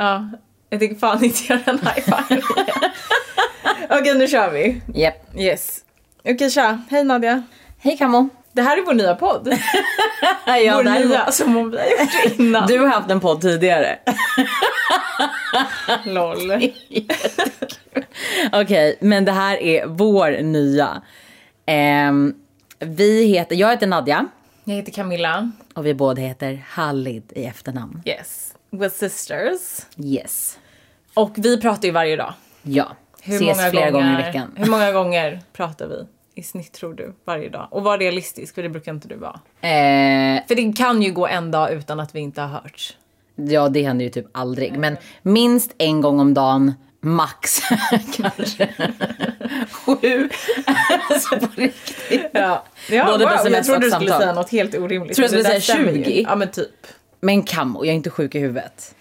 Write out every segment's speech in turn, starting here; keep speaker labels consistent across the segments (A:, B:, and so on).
A: Ja, jag tänker fan inte göra en high five. Okej, nu kör vi.
B: Japp.
A: Yes. Okej, tja. Hej Nadja.
B: Hej Kamo.
A: Det här är vår nya podd.
B: ja,
A: vår nya, som om vi har gjort innan.
B: Du har haft en podd tidigare.
A: LOL.
B: Okej, men det här är vår nya. Ehm, vi heter, jag heter Nadja
A: Jag heter Camilla.
B: och vi båda heter Halid i efternamn.
A: Yes. We're sisters.
B: Yes.
A: Och vi pratar ju varje dag.
B: Ja. Ses flera gånger i veckan.
A: Hur många gånger pratar vi i snitt tror du varje dag? Och var realistisk, för det brukar inte du vara.
B: Eh,
A: För det kan ju gå en dag utan att vi inte har hörts.
B: ja, det händer ju typ aldrig. Men minst en gång om dagen, max kanske. Sju. alltså på riktigt.
A: Ja, ja
B: Både
A: wow, jag trodde du skulle
B: samtal.
A: säga något helt orimligt.
B: Tror du
A: men
B: skulle säga
A: där stämmer ju.
B: 20?
A: Ja men typ.
B: Men Kammo, jag är inte sjuk i huvudet.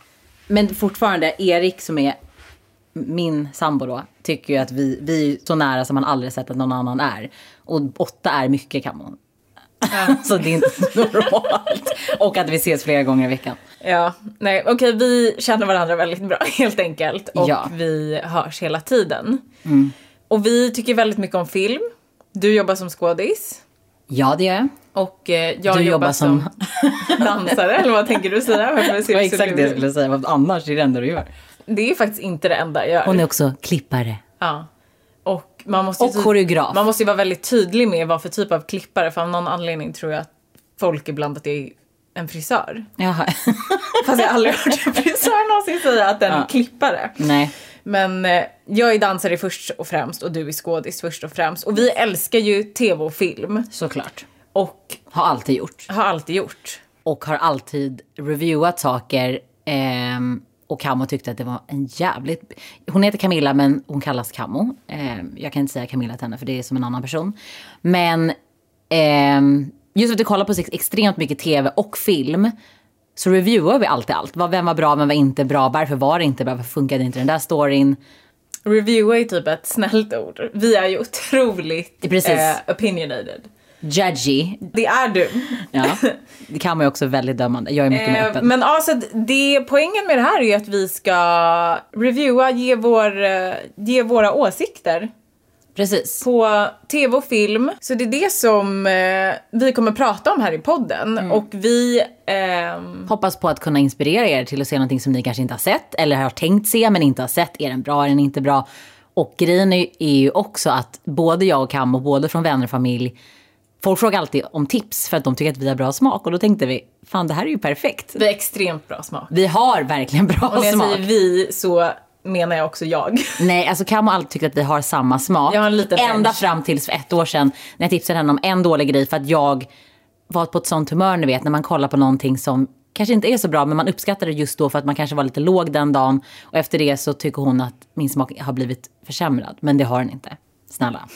B: Men fortfarande, Erik som är min sambo då, tycker ju att vi, vi är så nära som man aldrig sett att någon annan är. Och åtta är mycket Kammo. så det är inte normalt. Och att vi ses flera gånger i veckan.
A: Ja, nej okej vi känner varandra väldigt bra helt enkelt. Och
B: Ja. Mm.
A: vi hörs hela tiden. Och vi tycker väldigt mycket om film. Du jobbar som skådis.
B: Ja, det gör jag.
A: Och eh, jag
B: Du
A: jobbar,
B: jobbar
A: som, dansare, eller vad tänker du säga?
B: Det var exakt det jag skulle säga. Vad annars är det enda du gör.
A: Det är faktiskt inte det enda jag gör.
B: Hon är också klippare.
A: Ja. Och, man måste
B: Och
A: ty-
B: koreograf.
A: Man måste ju vara väldigt tydlig med vad för typ av klippare. För av någon anledning tror jag att folk ibland att det är en frisör.
B: Jaha.
A: Fast jag har aldrig hört en frisör någonsin säga att det är
B: Ja.
A: klippare.
B: Nej.
A: Men eh, jag är dansare först och främst och du är skådis först och främst. Och vi älskar ju tv och film.
B: Såklart.
A: Och
B: Har alltid gjort.
A: har alltid gjort.
B: och har alltid reviewat saker. ehm, och Camo tyckte att det var en jävligt... Hon heter Camilla men hon kallas Camo. Ehm, jag kan inte säga Camilla till henne för det är som en annan person. Men ehm, just för att vi kollar på extremt mycket tv och film så reviewar vi alltid allt. Vem var bra, vem var inte bra, varför var det inte bra, varför funkade inte den där storyn?
A: Review är typ ett snällt ord. Vi är ju otroligt eh, opinionated.
B: Judgy.
A: Det är du.
B: Ja, det kan man ju också väldigt dömande. Jag är mycket mer
A: Eh,
B: öppen.
A: men alltså, det, poängen med det här är ju att vi ska reviewa, ge, vår, eh, ge våra åsikter
B: Precis.
A: på tv och film. Så det är det som eh, vi kommer prata om här i podden.
B: Mm.
A: Och vi... ehm,
B: Hoppas på att kunna inspirera er till att se någonting som ni kanske inte har sett eller har tänkt se men inte har sett. Är den bra, är den inte bra? Och grejen är, ju också att både jag och Cam och både från vänner och familj Folk frågar alltid om tips för att de tycker att vi har bra smak och då tänkte vi, fan det här är ju perfekt.
A: vi har extremt bra smak.
B: Vi har verkligen bra
A: Och när jag
B: smak.
A: säger vi så menar jag också jag.
B: Nej, alltså Cam har alltid tyckt att vi har samma smak.
A: Jag har en liten
B: Ända
A: edge.
B: fram tills för ett år sedan när jag tipsade henne om en dålig grej för att jag var på ett sånt humör, ni vet, när man kollar på någonting som kanske inte är så bra, men man uppskattar det just då för att man kanske var lite låg den dagen. Och efter det så tycker hon att min smak har blivit försämrad. Men det har den inte. Snälla.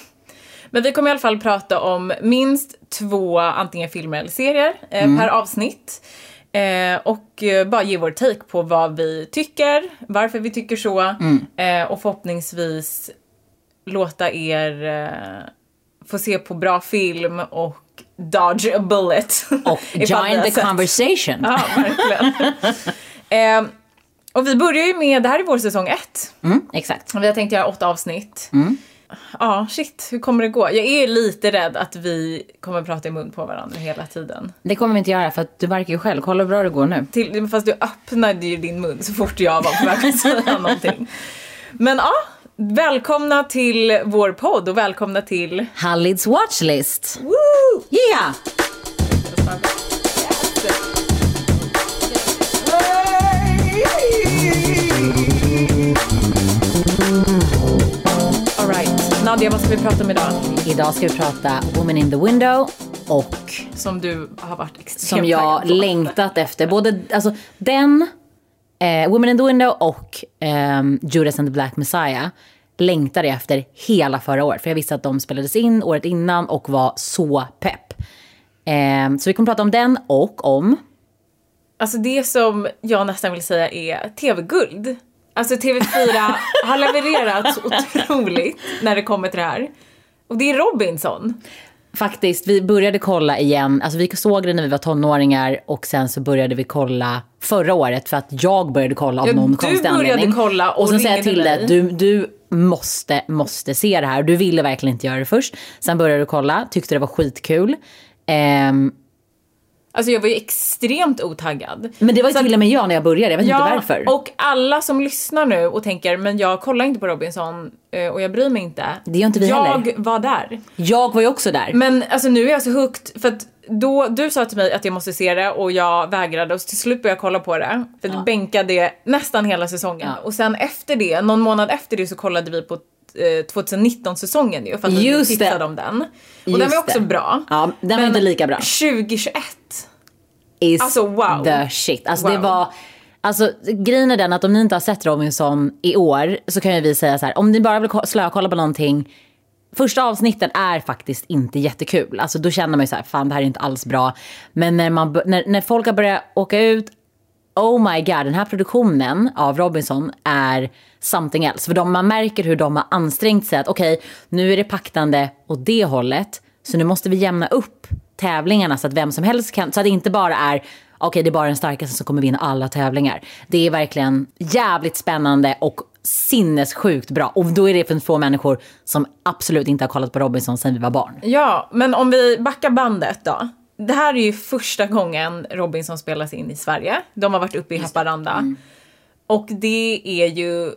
A: Men vi kommer i alla fall prata om minst två antingen filmer eller serier eh,
B: Mm.
A: per avsnitt. Eh, och eh, bara ge vår take på vad vi tycker, varför vi tycker så.
B: Mm.
A: Eh, och förhoppningsvis låta er eh, få se på bra film och dodge a bullet.
B: Och join the conversation.
A: Ja, verkligen. eh, och vi börjar ju med, det här är vår säsong ett.
B: Mm, exakt.
A: Och Vi har tänkt göra åtta avsnitt.
B: Mm.
A: Ja, shit, hur kommer det gå? Jag är lite rädd att vi kommer prata i mun på varandra hela tiden.
B: Det kommer vi inte göra för att du verkar ju själv. Kolla hur bra det går nu.
A: Till, fast du öppnade ju din mun så fort jag var på väg att säga någonting. Men ja, välkomna till vår podd och välkomna till...
B: Hallids watchlist.
A: Woo!
B: Yeah!
A: Nadia, vad ska vi prata om idag?
B: Idag ska vi prata Woman in the window och
A: Som du har varit extremt
B: som jag längtat efter. Både alltså, den, eh, Woman in the window och ehm, Judas and the Black Messiah längtade jag efter hela förra året. För jag visste att de spelades in året innan och var så pepp. Ehm, så vi kommer prata om den och om
A: Alltså det som jag nästan vill säga är tv-guld. Alltså TV4 har levererat så otroligt när det kommer till det här. Och det är Robinson.
B: Faktiskt, vi började kolla igen. Alltså vi såg det när vi var tonåringar och sen så började vi kolla förra året för att jag började kolla av
A: Ja,
B: någon
A: du
B: konstig
A: började
B: anledning.
A: kolla och
B: och sen säger jag till dig att du, du måste, måste se det här. Du ville verkligen inte göra det först. Sen började du kolla, tyckte det var skitkul. Ehm,
A: Alltså jag var ju extremt otaggad.
B: men det var ju till och med jag när jag började, jag vet inte varför.
A: och alla som lyssnar nu och tänker men jag kollar inte på Robinson eh, och jag bryr mig inte.
B: Det gör inte vi
A: jag
B: heller.
A: var där.
B: Jag var ju också där.
A: Men alltså nu är jag så hooked för att då, du sa till mig att jag måste se det och jag vägrade och till slut började jag kolla på det. För att du bänkade nästan hela säsongen.
B: Ja.
A: Och sen efter det, någon månad efter det så kollade vi på eh, 2019-säsongen ju för att
B: det.
A: tipsade om den. Och
B: Just
A: den var också
B: det.
A: bra.
B: Ja, den var
A: Men
B: inte lika bra.
A: 2021.
B: Is
A: Alltså, wow.
B: the shit. Alltså det
A: Wow.
B: var... Alltså grejen är den att om ni inte har sett Robinson i år så kan ju vi säga så här, om ni bara vill ko- slökolla på någonting Första avsnitten är faktiskt inte jättekul. Alltså då känner man ju så här, fan det här är inte alls bra. Men när, man, när, när folk har börjat åka ut, oh my god, den här produktionen av Robinson är something else. För de, man märker hur de har ansträngt sig att okej, nu är det paktande åt det hållet. Så nu måste vi jämna upp tävlingarna så att vem som helst kan, så att det inte bara är okej det är bara den starkaste som kommer vinna alla tävlingar. Det är verkligen jävligt spännande och sinnessjukt bra. Och då är det för två människor som absolut inte har kollat på Robinson sedan vi var barn.
A: Ja, men om vi backar bandet då. Det här är ju första gången Robinson spelas in i Sverige. De har varit uppe i Haparanda.
B: Mm.
A: Och det är ju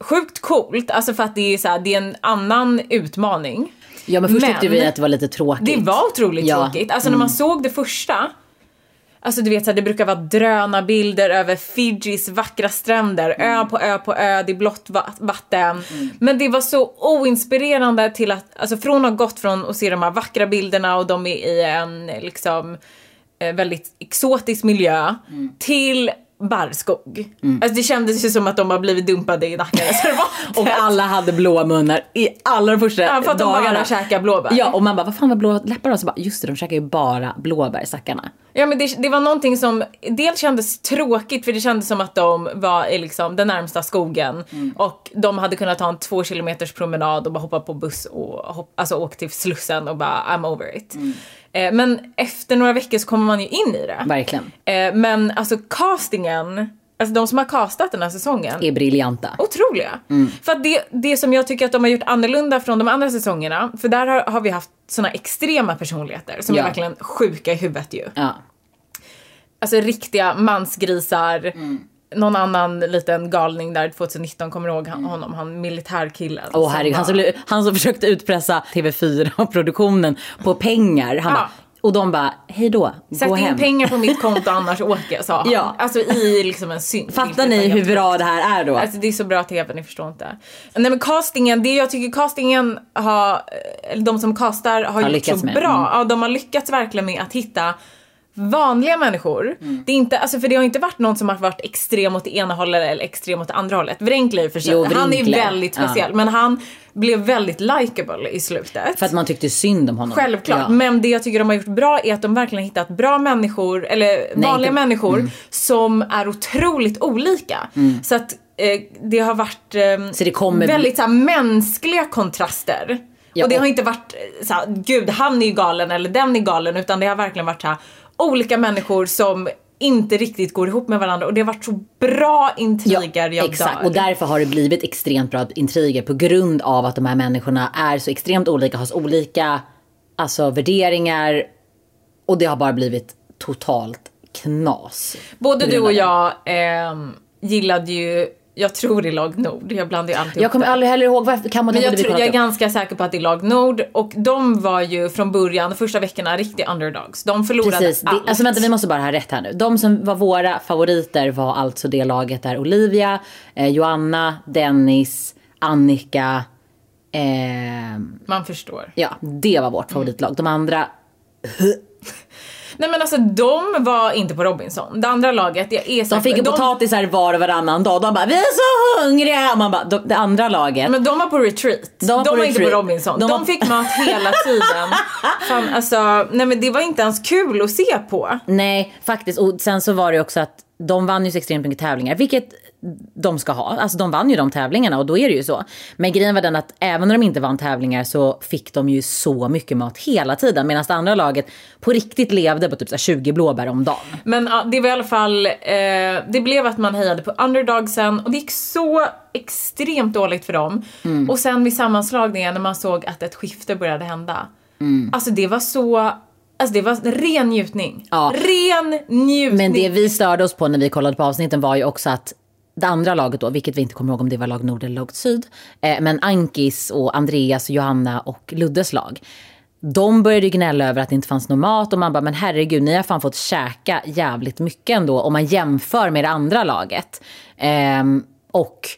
A: sjukt coolt, alltså för att det är, så här, det är en annan utmaning.
B: Ja men först
A: Men-
B: tyckte vi att det var lite tråkigt.
A: Det var otroligt
B: Ja. Mm.
A: tråkigt. Alltså när man såg det första, alltså du vet så här, det brukar vara drönarbilder över Fidjis vackra stränder,
B: Mm.
A: ö på ö på ö, det är blått va- vatten. Men det var så oinspirerande till att, alltså från att ha gått från att se de här vackra bilderna och de är i en liksom eh, väldigt exotisk miljö
B: Mm.
A: till barrskog. Alltså det kändes ju som att de har blivit dumpade i Nackareservatet.
B: Och alla hade blåa munnar i alla de första
A: Ja, för att de
B: dagarna.
A: bara käkar blåbär.
B: Ja, och man bara, vad fan var blå läppar då? Så bara, just det, de käkar ju bara blåbär, stackarna.
A: Ja men det, det var någonting som dels kändes tråkigt för det kändes som att de var i liksom den närmsta skogen och de hade kunnat ta en två kilometers promenad och bara hoppa på buss och hopp, alltså åka till Slussen och bara I'm over it. Eh, men efter några veckor så kommer man ju in i det.
B: Verkligen.
A: Eh, men alltså castingen, alltså de som har castat den här säsongen
B: Är briljanta.
A: otroliga. För att det, det som jag tycker att de har gjort annorlunda från de andra säsongerna, för där har, har vi haft såna extrema personligheter som
B: Ja.
A: är verkligen sjuka i huvudet ju.
B: Ja.
A: Alltså riktiga mansgrisar.
B: Mm.
A: Någon annan liten galning där 2019, kommer ihåg han, honom? Han militärkillen.
B: Åh
A: som
B: herregud, han som, han som försökte utpressa TV4 och produktionen på pengar. Han
A: Ja.
B: bara, och de bara, hej då,
A: Sätt
B: gå
A: in
B: hem.
A: pengar på mitt konto annars åker jag, sa han.
B: Ja.
A: Alltså i liksom en synt.
B: Fattar ni hur bra det här är då?
A: Alltså det är så bra tv, ni förstår inte. Nej men castingen, det jag tycker castingen har, eller de som castar har, gjort
B: lyckats
A: så
B: med.
A: bra.
B: Mm.
A: Ja, de har lyckats verkligen med att hitta vanliga människor. Det, är inte, alltså för det har inte varit någon som har varit extrem åt det ena hållet eller extrem åt det andra hållet. Wrenkler för sig,
B: Jo,
A: han är väldigt
B: Ja.
A: speciell. Men han blev väldigt likable i slutet.
B: För att man tyckte synd om honom.
A: Självklart,
B: Ja.
A: men det jag tycker de har gjort bra är att de verkligen har hittat bra människor, eller vanliga
B: inte- Mm.
A: människor, som är otroligt olika. Så att eh, det har varit eh,
B: Så det kommer
A: väldigt så här, mänskliga kontraster.
B: Ja,
A: och det har inte varit eh, så här, gud han är ju galen eller den är galen, utan det har verkligen varit så här, olika människor som inte riktigt går ihop med varandra och det har varit så bra intriger jag
B: exakt.
A: dör.
B: Och därför har det blivit extremt bra intriger på grund av att de här människorna är så extremt olika, har så olika alltså, värderingar. Och det har bara blivit totalt knas.
A: Både du och jag ehm, gillade ju, jag tror det är lag Nord, jag blandar ju alltid
B: Jag kommer aldrig heller ihåg varför kan man
A: Men jag, tror, jag är ganska säker på att det är lag Nord och de var ju från början, de första veckorna, riktiga underdogs. De förlorade
B: Precis. Det,
A: allt.
B: alltså vänta, vi måste bara ha rätt här nu. De som var våra favoriter var alltså det laget där Olivia, eh, Joanna, Dennis, Annika. ehm,
A: Man förstår.
B: ja, det var vårt favoritlag. De andra,
A: Nej men alltså de var inte på Robinson. Det andra laget, jag är
B: de fick ju
A: de,
B: potatisar var och varannan dag. De bara, vi är så hungriga! Och Man bara, de, det andra laget.
A: men de var på retreat. De
B: var
A: var,
B: på
A: inte på
B: retreat.
A: Robinson.
B: De
A: De,
B: var-
A: fick mat hela tiden. Fan, alltså, nej men det var inte ens kul att se på.
B: Nej, faktiskt. Och sen så var det också att de vann ju så extremt mycket tävlingar. Vilket de ska ha. Alltså de vann ju de tävlingarna och då är det ju så. Men grejen var den att även när de inte vann tävlingar så fick de ju så mycket mat hela tiden. Medan det andra laget på riktigt levde på typ så här 20 blåbär om dagen.
A: Men ja, det var i alla fall, eh, det blev att man hejade på underdogsen och det gick så extremt dåligt för dem.
B: Mm.
A: Och sen vid sammanslagningen när man såg att ett skifte började hända.
B: Mm.
A: Alltså det var så, alltså det var ren njutning.
B: Ja.
A: Ren njutning.
B: Men det vi störde oss på när vi kollade på avsnitten var ju också att det andra laget då, vilket vi inte kommer ihåg om det var lag Nord eller lag Syd, eh, men Ankis och Andreas, Johanna och Luddes lag. De började gnälla över att det inte fanns någon mat och man bara, men herregud, ni har fan fått käka jävligt mycket ändå om man jämför med det andra laget. Ehm, och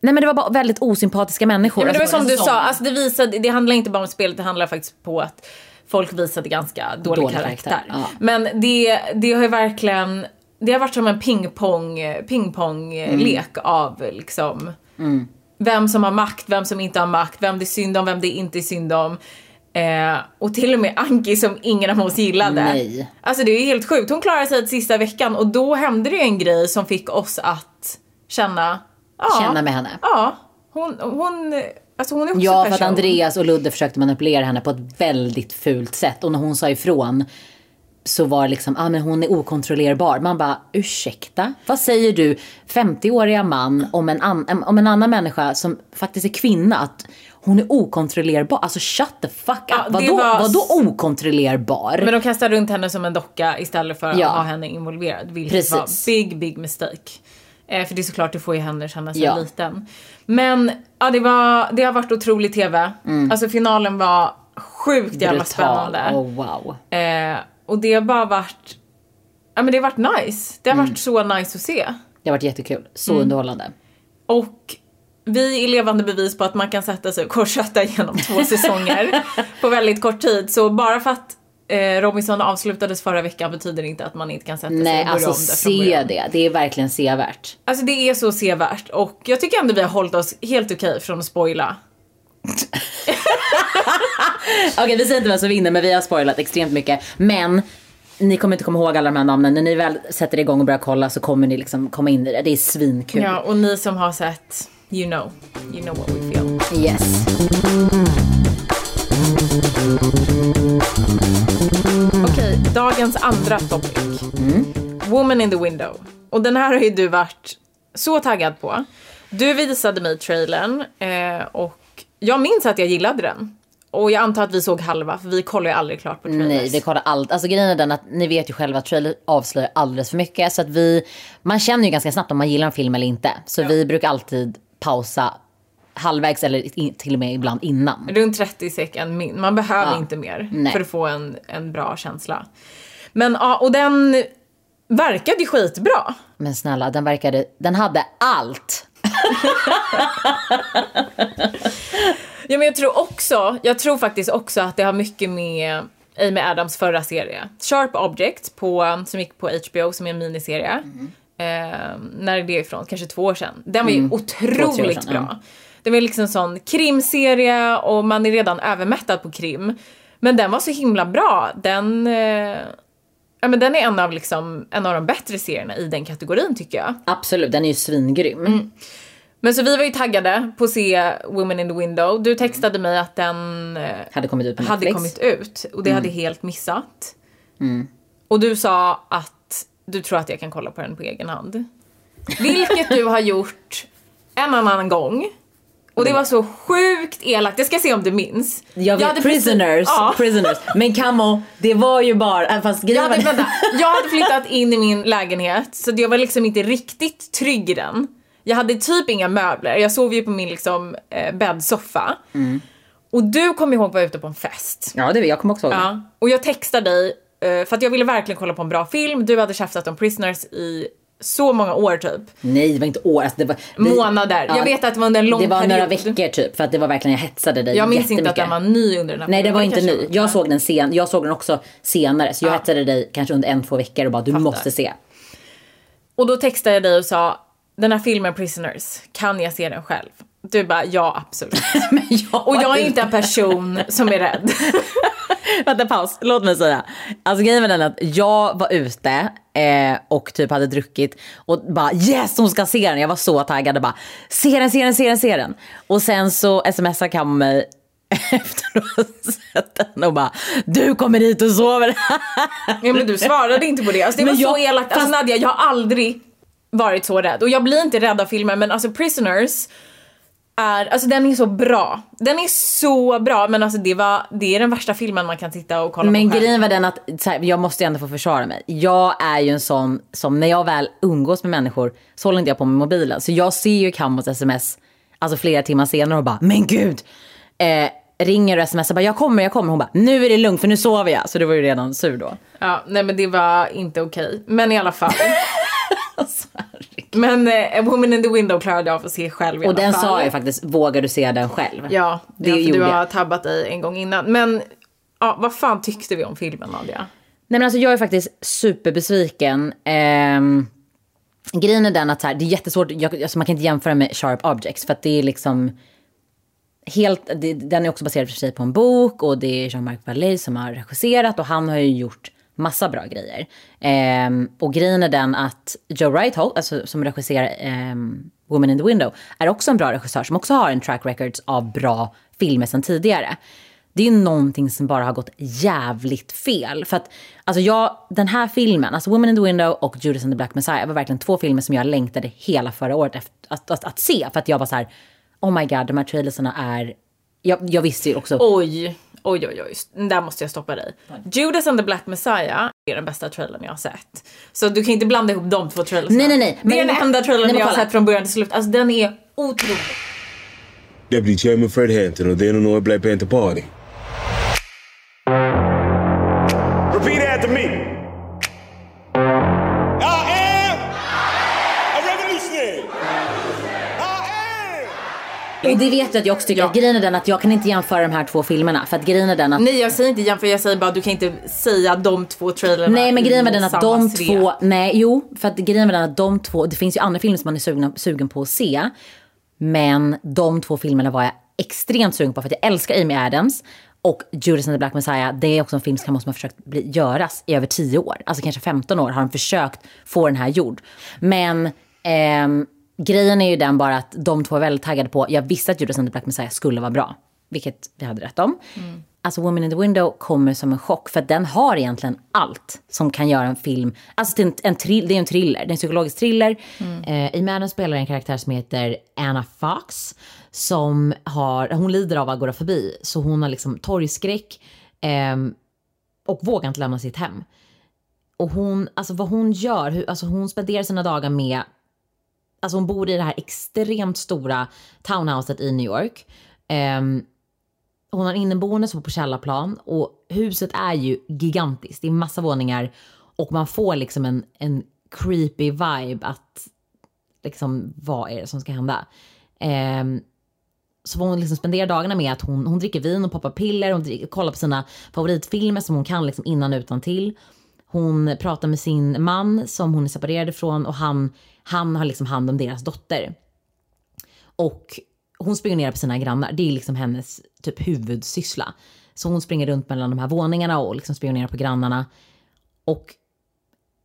B: Nej men det var bara väldigt osympatiska människor.
A: Ja, men det var
B: Alltså,
A: som du sa, alltså det, visade, det handlar inte bara om spelet, det handlar faktiskt på att folk visade ganska dålig,
B: Dålig
A: karaktär.
B: karaktär, ja.
A: Men det, det har ju verkligen, det har varit som en pingpong, pingponglek av liksom vem som har makt, vem som inte har makt, vem det är synd om, vem det inte är synd om. Eh, och till och med Anki som ingen av oss gillade.
B: Nej.
A: Alltså det är ju helt sjukt. Hon klarade sig till sista veckan och då hände det ju en grej som fick oss att känna, ja,
B: Känna med henne.
A: Ja, hon, hon, alltså hon är också
B: Ja, för att
A: person.
B: Andreas och Ludde försökte manipulera henne på ett väldigt fult sätt. Och när hon sa ifrån så var det liksom, ah, men hon är okontrollerbar. Man bara, ursäkta? Vad säger du, 50-åriga man, om en, an, om en annan människa som faktiskt är kvinna, att hon är okontrollerbar? Alltså shut the fuck up.
A: Ja,
B: vadå,
A: var-
B: vadå okontrollerbar?
A: Men de kastade runt henne som en docka istället för
B: Ja.
A: att ha henne involverad. Vilket
B: Precis.
A: var big, big mistake. Eh, för det är såklart, det får ju henne känna sig
B: Ja.
A: liten. Men ja, det, var, det har varit otrolig TV. Alltså finalen var sjukt jävla spännande.
B: Oh, wow.
A: Eh, och det har bara varit, ja men det har varit nice. Det har
B: Mm.
A: varit så nice att se.
B: Det har varit jättekul. Så
A: Mm.
B: underhållande.
A: Och vi är levande bevis på att man kan sätta sig och korskötta genom två säsonger på väldigt kort tid. Så bara för att Robinson avslutades förra veckan betyder inte att man inte kan sätta sig
B: Nej,
A: och börja
B: alltså
A: om det från
B: se
A: början.
B: det. Det är verkligen sevärt.
A: Alltså det är så sevärt och jag tycker ändå vi har hållit oss helt okej från att spoila.
B: Okej, vi säger inte vem som vinner, men vi har spoilat extremt mycket. Men ni kommer inte komma ihåg alla de här namnen. När ni väl sätter igång och börjar kolla så kommer ni liksom komma in i det. Det är svinkul.
A: Ja, och ni som har sett, you know, you know what we feel.
B: Yes.
A: Okej, dagens andra topic. Woman in the window. Och den här har ju du varit så taggad på. Du visade mig trailern eh, och jag minns att jag gillade den. Och jag antar att vi såg halva, för vi kollar ju aldrig klart på trailers.
B: Nej, vi kollar allt. Alltså grejen är den att ni vet ju själva att trailer avslöjar alldeles för mycket. Så att vi, man känner ju ganska snabbt om man gillar en film eller inte. Så vi brukar alltid pausa halvvägs eller i- till och med ibland innan.
A: Runt 30 sek en. Man behöver
B: Ja.
A: inte mer
B: Nej.
A: för att få en, en bra känsla. Men ja, och den verkade ju skitbra.
B: Men snälla, den verkade, den hade allt.
A: Ja, men jag tror också, jag tror faktiskt också att det har mycket med Amy Adams förra serie. Sharp Object på, som gick på HBO som är en miniserie. Eh, när är det ifrån? Kanske två år sedan. Den var ju
B: år
A: otroligt
B: sedan,
A: bra.
B: ja.
A: Det var liksom sån krimserie och man är redan övermättad på krim. Men den var så himla bra. Den, eh, ja, men den är en av, liksom, en av de bättre serierna i den kategorin tycker jag.
B: Absolut, den är ju svingrym.
A: Mm. Men så vi var ju taggade på att se Women in the Window. Du textade mig att den eh,
B: Hade kommit ut på
A: hade
B: Netflix.
A: kommit ut och det hade jag helt missat. Och du sa att du tror att jag kan kolla på den på egen hand. Vilket du har gjort en annan gång. Och det var så sjukt elakt. Jag ska se om du minns.
B: Jag vet,
A: hade
B: prisoners,
A: Ja.
B: prisoners. Men Camo, det var ju bara, äh, fast
A: Jag hade, vänta, jag hade flyttat in i min lägenhet så jag var liksom inte riktigt trygg i den. Jag hade typ inga möbler, jag sov ju på min liksom eh, bäddsoffa. Och du kom ihåg att vara ute på en fest.
B: Ja, det, jag kommer också ihåg.
A: Ja. Och jag textade dig eh, för att jag ville verkligen kolla på en bra film. Du hade tjafsat om Prisoners i så många år typ.
B: Nej, det var inte år. Alltså, det var, vi-
A: Månader.
B: Ja,
A: jag vet att det var under en lång
B: Det var
A: period.
B: några veckor typ, för att det var verkligen, jag hetsade dig
A: Jag minns inte att den var ny under den här
B: Nej, det var inte ny. Jag såg den sen, jag såg den också senare. Så jag
A: Ja.
B: hetsade dig kanske under en, två veckor och bara, du
A: Fattar.
B: måste se.
A: Och då textade jag dig och sa, den här filmen Prisoners, kan jag se den själv? Du bara, ja absolut.
B: Jag
A: Och jag är inte en person som är rädd.
B: Vänta paus, låt mig säga. Alltså grejen var den att jag var ute eh, och typ hade druckit och bara yes hon ska se den. Jag var så taggad och bara se den, se den, se den, se den. Och sen så smsar Kam mig efter att ha sett den och bara du kommer hit och sover
A: Ja men du svarade inte på det. Alltså, det
B: Men
A: var så
B: jag-
A: elakt. Alltså Nadja, jag har aldrig varit så rädd. Och jag blir inte rädd av filmer men alltså Prisoners är, alltså den är så bra. Den är så bra men alltså det var, det är den värsta filmen man kan titta och kolla
B: Men
A: på själv.
B: grejen var den att här, jag måste ju ändå få försvara mig. Jag är ju en sån som när jag väl umgås med människor så håller inte jag på med mobilen. Så jag ser ju Kammos sms alltså flera timmar senare och bara men gud. Eh, ringer och smsar bara jag kommer, jag kommer. Hon bara nu är det lugnt för nu sover jag. Så det var ju redan sur då.
A: Ja, nej men det var inte okej. Men i alla fall.
B: Alltså,
A: men eh, A Woman in the Window klarade jag av att se själv i
B: och
A: alla
B: den
A: fall.
B: sa jag faktiskt, vågar du se den själv?
A: Ja,
B: det
A: ja, för
B: gjorde
A: du har
B: jag.
A: tabbat dig en gång innan. Men ja, vad fan tyckte vi om filmen Nadja?
B: Nej men alltså jag är faktiskt superbesviken. Ehm, grejen är den att så här, det är jättesvårt, jag, alltså man kan inte jämföra med Sharp Objects för att det är liksom helt, det, den är också baserad för sig på en bok och det är Jean-Marc Vallée som har regisserat och han har ju gjort massa bra grejer. Eh, och grejen är den att Joe Wright, alltså, som regisserar eh, Woman in the Window, är också en bra regissör som också har en track record av bra filmer sedan tidigare. Det är ju någonting som bara har gått jävligt fel. För att alltså jag, den här filmen, alltså Woman in the Window och Judas and the Black Messiah var verkligen två filmer som jag längtade hela förra året efter, att, att, att se. För att jag var så här, oh my god, de här trailersarna är... Jag, jag visste ju också...
A: Oj, oj, oj, oj. Där måste jag stoppa dig. Judas and the Black Messiah är den bästa trailern jag har sett. Så du kan inte blanda ihop de två trailersna.
B: Nej, nej, nej.
A: Det är den enda trailern
B: nej,
A: jag har sett från början till slut. Alltså den är otrolig.
C: Deputy Chairman Fred Hampton of the Illinois Black Panther Party.
B: Och det vet du att jag också tycker. Att grejen är den att jag kan inte jämföra de här två filmerna. För att grejen är den att...
A: Nej jag säger inte jämför, jag säger bara du kan inte säga de två trailerna
B: Nej men grejen med den att de
A: svep.
B: två, nej jo, för att grejen med den att de två, det finns ju andra filmer som man är sugen, sugen på att se. Men de två filmerna var jag extremt sugen på för att jag älskar Amy Adams. Och Judas and the Black Messiah, det är också en film som har försökt bli, göras i över 10 år. Alltså kanske 15 år har de försökt få den här gjord. Men ehm, grejen är ju den bara att de två är väldigt taggade på, jag visste att Judas and the Black Messiah skulle vara bra. Vilket vi hade rätt om. Alltså Woman in the Window kommer som en chock för den har egentligen allt som kan göra en film. Alltså det är en, en, trill, det är en thriller, det är en psykologisk thriller. Eh, Amy Adams spelar en karaktär som heter Anna Fox. Som har, hon lider av agorafobi så hon har liksom torgskräck. ehm, och vågar inte lämna sitt hem. Och hon, alltså vad hon gör, hur, alltså hon spenderar sina dagar med Alltså hon bor i det här extremt stora townhouset i New York. Um, hon har inneboende som bor på källarplan och huset är ju gigantiskt. Det är massa våningar och man får liksom en, en creepy vibe att liksom vad är det som ska hända? Um, så får hon liksom spendera dagarna med att hon, hon dricker vin och poppar piller, hon dricker, kollar på sina favoritfilmer som hon kan liksom innan utan till. Hon pratar med sin man som hon är separerad ifrån och han, han har liksom hand om deras dotter. Och hon spionerar på sina grannar. Det är liksom hennes typ huvudsyssla. Så hon springer runt mellan de här våningarna och liksom spionerar på grannarna. Och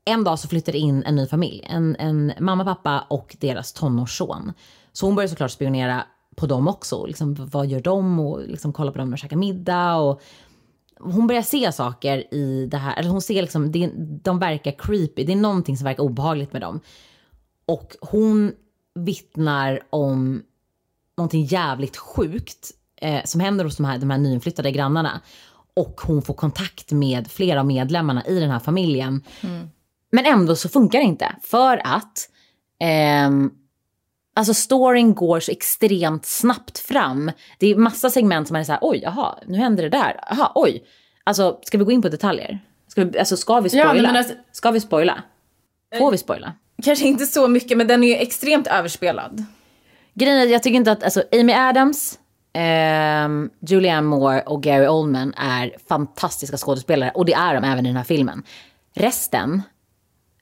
B: en dag så flyttar det in en ny familj. En, en mamma, pappa och deras tonårsson. Så hon börjar såklart spionera på dem också. Liksom, vad gör de? Och liksom kolla på dem när de käkar middag. Och hon börjar se saker i det här. Eller hon ser liksom, det, de verkar creepy. Det är någonting som verkar obehagligt med dem. Och hon vittnar om någonting jävligt sjukt eh, som händer hos de här, de här nyinflyttade grannarna. Och hon får kontakt med flera av medlemmarna i den här familjen. Men ändå så funkar det inte. För att ehm, alltså storyn går så extremt snabbt fram. Det är massa segment som man är så här, oj, jaha, nu händer det där. Jaha, oj. Alltså, ska vi gå in på detaljer? Ska vi, alltså, ska vi
A: Ja,
B: spoila?
A: men alltså-
B: Ska vi spoila? Får vi spoila?
A: Kanske inte så mycket men den är ju extremt överspelad.
B: Grejen är, jag tycker inte att, alltså Amy Adams, ehm, Julianne Moore och Gary Oldman är fantastiska skådespelare och det är de även i den här filmen. Resten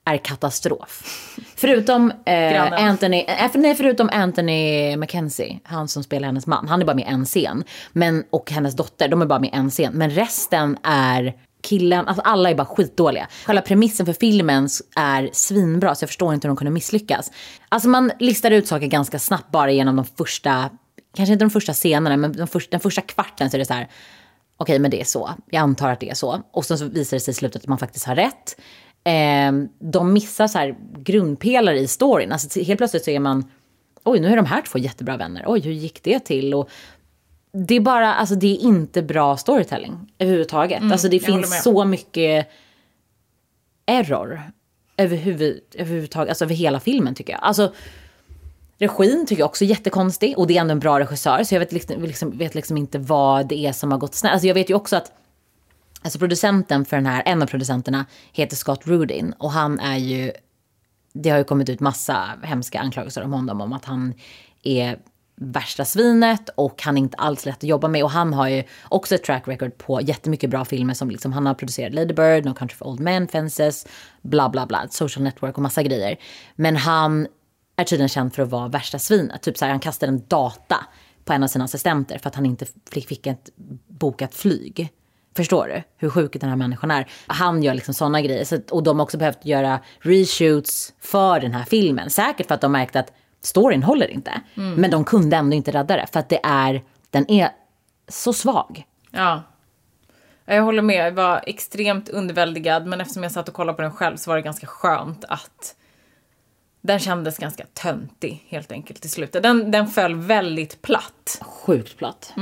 B: är katastrof. Förutom, eh. Anthony, eh, nej, förutom Anthony Mackenzie, han som spelar hennes man. Han är bara med en scen. Men, och hennes dotter, de är bara med en scen. Men resten är killen, alltså alla är bara skitdåliga. Själva premissen för filmen är svinbra så jag förstår inte hur de kunde misslyckas. Alltså man listar ut saker ganska snabbt bara genom de första, kanske inte de första scenerna men de första, den första kvarten så är det så här okej men det är så, jag antar att det är så. Och sen så visar det sig i slutet att man faktiskt har rätt. Eh, de missar så här grundpelare i storyn. Alltså helt plötsligt så är man, oj nu är de här två jättebra vänner, oj hur gick det till? Och det är bara, alltså det är inte bra storytelling överhuvudtaget. alltså det finns så mycket error överhuvud, överhuvudtaget, alltså över hela filmen tycker jag. Alltså Regin tycker jag också är jättekonstig och det är ändå en bra regissör så jag vet liksom, liksom, vet liksom inte vad det är som har gått snett. Alltså jag vet ju också att alltså producenten för den här, en av producenterna heter Scott Rudin och han är ju, det har ju kommit ut massa hemska anklagelser om honom om att han är värsta svinet och han är inte alls lätt att jobba med och han har ju också ett track record på jättemycket bra filmer som liksom han har producerat Lady Bird, No Country for Old Men, Fences, bla bla bla, Social Network och massa grejer. Men han är tydligen känd för att vara värsta svinet. Typ så här, han kastade en data på en av sina assistenter för att han inte fick, ett bokat flyg. Förstår du hur sjuk den här människan är? Han gör liksom sådana grejer. Så, och de har också behövt göra reshoots för den här filmen. Säkert för att de märkte att storyn håller inte. Men de kunde ändå inte rädda det. För att det är, den är så svag.
A: Ja. Jag håller med, jag var extremt underväldigad men eftersom jag satt och kollade på den själv så var det ganska skönt att den kändes ganska töntig helt enkelt i slutet. Den, den föll väldigt platt.
B: Sjukt platt.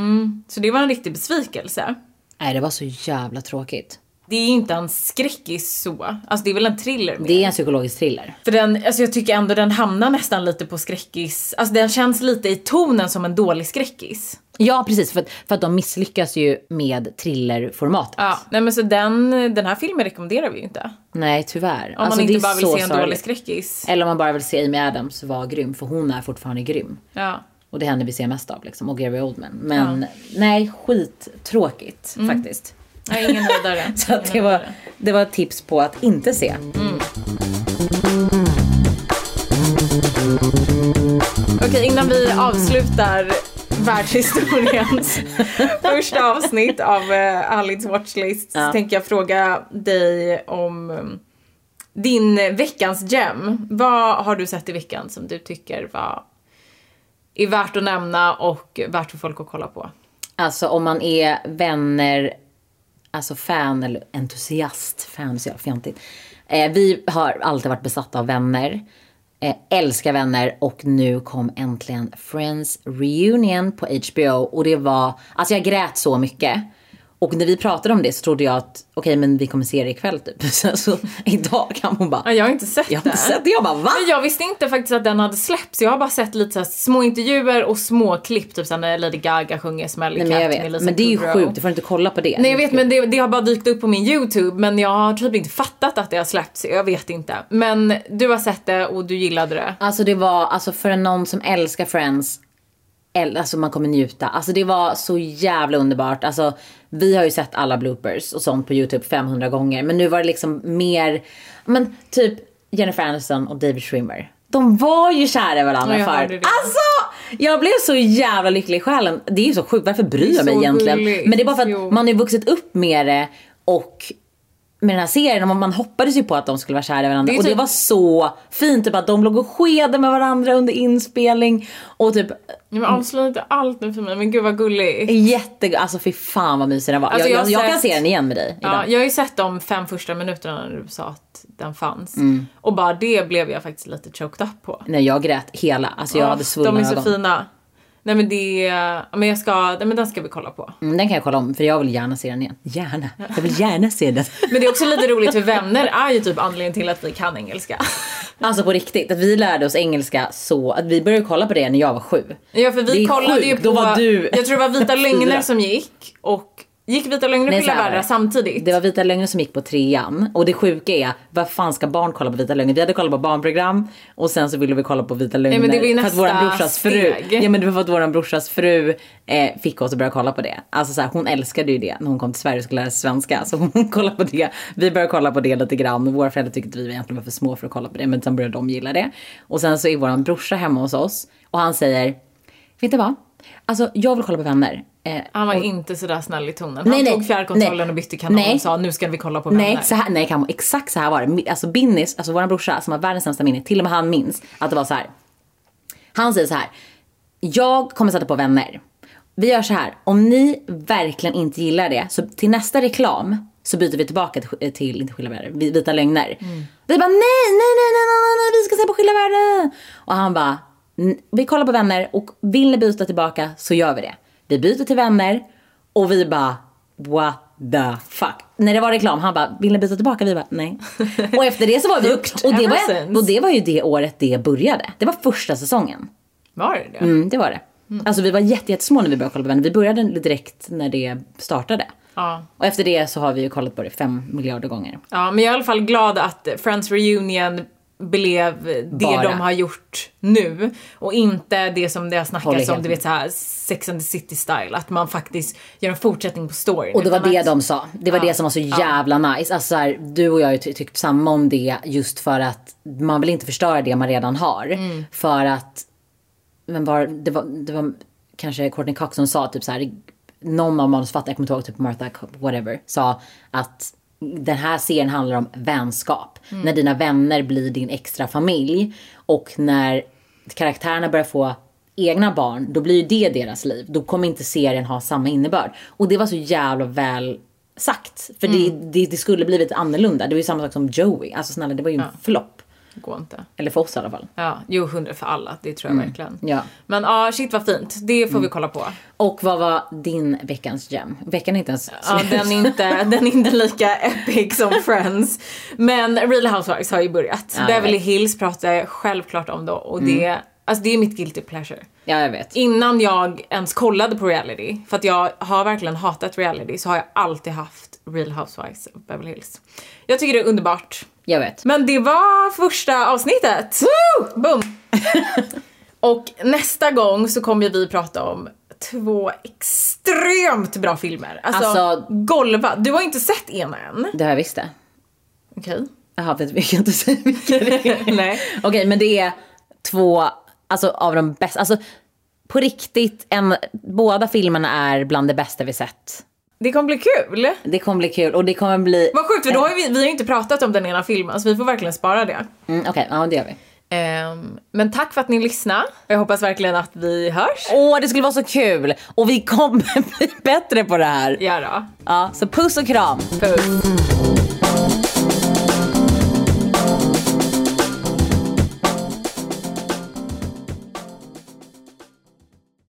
A: Så det var en riktig besvikelse.
B: Nej, det var så jävla tråkigt.
A: Det är ju inte en skräckis så. Alltså det är väl en thriller mer.
B: Det är en psykologisk thriller.
A: För den, alltså jag tycker ändå den hamnar nästan lite på skräckis. Alltså den känns lite i tonen som en dålig skräckis.
B: Ja, precis. För, att- för att de misslyckas ju med thrillerformatet.
A: Ja, nej men så den, den här filmen rekommenderar vi ju inte.
B: Nej, tyvärr.
A: Om
B: Alltså,
A: man inte bara vill se en
B: sorgligt.
A: dålig skräckis.
B: Eller om man bara vill se Amy Adams vara grym, för hon är fortfarande grym.
A: Ja.
B: Och det är henne vi ser mest av, liksom. Och Gary Oldman. Men nej, skittråkigt faktiskt.
A: Nej, ingen höjdare.
B: Så att det, var, det var ett tips på att inte se.
A: Okej, innan vi avslutar världshistoriens första avsnitt av uh, Alids Watchlist så
B: Ja.
A: tänker jag fråga dig om um, din veckans gem. Vad har du sett i veckan som du tycker var är värt att nämna och värt för folk att kolla på?
B: Alltså om man är vänner, alltså fan eller entusiast, fan är så jävla fjantigt. Eh, vi har alltid varit besatta av vänner. Eh, älskar vänner och nu kom äntligen Friends Reunion på HBO och det var, alltså jag grät så mycket. Och när vi pratade om det så trodde jag att okej men vi kommer se det ikväll typ. Så, så idag kan hon bara,
A: Ja, jag har inte sett
B: jag har
A: det.
B: inte sett det. Jag bara va?
A: Men jag visste inte faktiskt att den hade släppts. Jag har bara sett lite så små intervjuer och små klipp, typ såhär när Lady Gaga sjunger Smelly
B: Nej,
A: Cat
B: men jag
A: med
B: vet.
A: Lisa
B: Men det är ju
A: Kudrow.
B: sjukt, du får inte kolla på det.
A: Nej jag vet men det, det har bara dykt upp på min YouTube men jag har typ inte fattat att det har släppts. Jag vet inte. Men du har sett det och du gillade det.
B: Alltså det var, alltså för någon som älskar Friends, alltså man kommer njuta. Alltså det var så jävla underbart. Alltså vi har ju sett alla bloopers och sånt på YouTube 500 gånger. Men nu var det liksom mer, men typ Jennifer Aniston och David Schwimmer. De var ju kära i varandra
A: Ja, jag.
B: Alltså! Jag blev så jävla lycklig i själen. Det är ju så sjukt, varför bryr jag mig egentligen?
A: gulligt.
B: Men det är bara för att
A: Jo.
B: man har ju vuxit upp med det och med den här serien och man hoppades ju på att de skulle vara kära i varandra.
A: Det
B: och det
A: typ-
B: var så fint, typ att de låg och skedde med varandra under inspelning. Och typ
A: Ja, men avslöja inte allt nu för mig men gud vad gulligt.
B: jätte, alltså fy fan vad mysig den var.
A: Alltså,
B: jag,
A: jag har
B: jag, jag kan
A: sett-
B: se den igen med dig idag.
A: Ja, jag har ju sett de fem första minuterna när du sa att den fanns.
B: Mm.
A: Och bara det blev jag faktiskt lite choked up på.
B: Nej jag grät hela, alltså jag
A: Åh,
B: hade svullna
A: De är så
B: ögon.
A: fina. Nej men det, men jag ska, nej, men den ska vi kolla på.
B: Mm, den kan jag kolla om för jag vill gärna se den igen. Gärna, jag vill gärna se den.
A: Men det är också lite roligt för vänner är ju typ anledningen till att vi kan engelska.
B: Alltså på riktigt, att vi lärde oss engelska så, att vi började kolla på det när jag var sju.
A: Ja för vi kollade ju
B: sjukt,
A: på,
B: då var du
A: jag tror det var Vita lögner som gick och Gick Vita Lögner och
B: Nej, det.
A: samtidigt?
B: Det var Vita Lögner som gick på trean. Och det sjuka är, vad fan ska barn kolla på Vita Lögner? Vi hade kollat på barnprogram och sen så ville vi kolla på Vita Lögner.
A: men det var ju
B: för att
A: nästa
B: våran brorsas fru,
A: steg.
B: Ja men det var för att våran brorsas fru eh, fick oss att börja kolla på det. Alltså så här, hon älskade ju det när hon kom till Sverige och skulle lära sig svenska. Så hon kollade på det. Vi började kolla på det lite grann. Våra föräldrar tyckte att vi egentligen var för små för att kolla på det. Men sen började de gilla det. Och sen så är våran brorsa hemma hos oss och han säger, vet du vad? Alltså jag vill kolla på Vänner. Eh,
A: Han var
B: och-
A: inte sådär snäll i tonen. Han
B: nej,
A: tog fjärrkontrollen
B: nej.
A: och bytte kanal
B: Nej.
A: och sa nu ska vi kolla på Vänner.
B: Nej, så här, nej Camo, exakt så här var det. Alltså Binnis, alltså våran brorsa som har världens sämsta minne, till och med han minns att det var så här. Han säger så här. Jag kommer sätta på vänner. Vi gör så här. Om ni verkligen inte gillar det så till nästa reklam så byter vi tillbaka till, till inte skilda världar, vi- vita lögner. Vi bara nej, nej, nej, nej, nej, nej, vi ska se på skilda världar. Och han bara, "N- vi kollar på vänner och vill ni byta tillbaka så gör vi det. Vi byter till vänner och vi bara what the fuck. När det var reklam, han bara, vill ni byta tillbaka? Vi bara, nej. Och efter det så var vi och det var, och det var ju det året det började. Det var första säsongen.
A: Var det det?
B: Mm, det var det. Alltså vi var jätte, jättesmå när vi började kolla på Vänner. Vi började direkt när det startade.
A: Ja.
B: Och efter det så har vi ju kollat på det fem miljarder gånger.
A: Ja, men jag är i alla fall glad att Friends Reunion blev det
B: Bara.
A: de har gjort nu och inte det som det har snackats om, du vet såhär Sex and the City style, att man faktiskt gör en fortsättning på storyn.
B: Och det var det
A: att,
B: de sa. Det var
A: Ja.
B: det som var så jävla nice. Alltså så här, du och jag har tyckt samma om det just för att man vill inte förstöra det man redan har.
A: Mm.
B: För att, men var, det, var, det var kanske Courtney Cox som sa typ så här, någon av manusförfattarna, jag kommer inte ihåg, typ Martha whatever, sa att den här serien handlar om vänskap.
A: Mm.
B: När dina vänner blir din extra familj och när karaktärerna börjar få egna barn, då blir ju det deras liv. Då kommer inte serien ha samma innebörd. Och det var så jävla väl sagt. För
A: Mm.
B: det, det, det skulle blivit annorlunda. Det var ju samma sak som Joey. Alltså snälla, det var ju en flopp.
A: Går inte.
B: Eller för oss i alla fall.
A: Ja, jo hundra för alla, det tror jag verkligen.
B: Mm. Ja.
A: Men ja, shit vad fint. Det får vi kolla på.
B: Och vad var din veckans gem? Veckan är inte ens
A: Ja,
B: slut.
A: den, är inte, den är inte lika epic som Friends. Men Real Housewives har ju börjat.
B: Ja,
A: Beverly.
B: Mm.
A: Hills pratar jag självklart om då och det, alltså det är mitt guilty pleasure.
B: Ja, jag vet.
A: Innan jag ens kollade på reality, för att jag har verkligen hatat reality, så har jag alltid haft Real Housewives of Beverly Hills. Jag tycker det är underbart.
B: Jag vet.
A: Men det var första avsnittet! Woo! Boom! och nästa gång så kommer vi prata om två extremt bra filmer. Alltså,
B: Alltså-
A: golva. Du har inte sett ena än.
B: Det har jag visst det.
A: Okej.
B: Jaha, vet vi kan inte säga vilka det är.
A: Nej.
B: Okej, men det är två alltså, av de bästa. Alltså, på riktigt, en, båda filmerna är bland det bästa vi sett.
A: Det kommer bli kul.
B: Det kommer bli kul och det kommer bli...
A: Vad sjukt för då har vi, vi har ju inte pratat om den ena filmen så vi får verkligen spara det.
B: Mm, Okej, ja det gör vi.
A: Ehm, men tack för att ni lyssnade. Jag hoppas verkligen att vi hörs.
B: Åh, det skulle vara så kul! Och vi kommer bli bättre på det här.
A: Ja då.
B: Ja, så puss och kram.
A: Puss.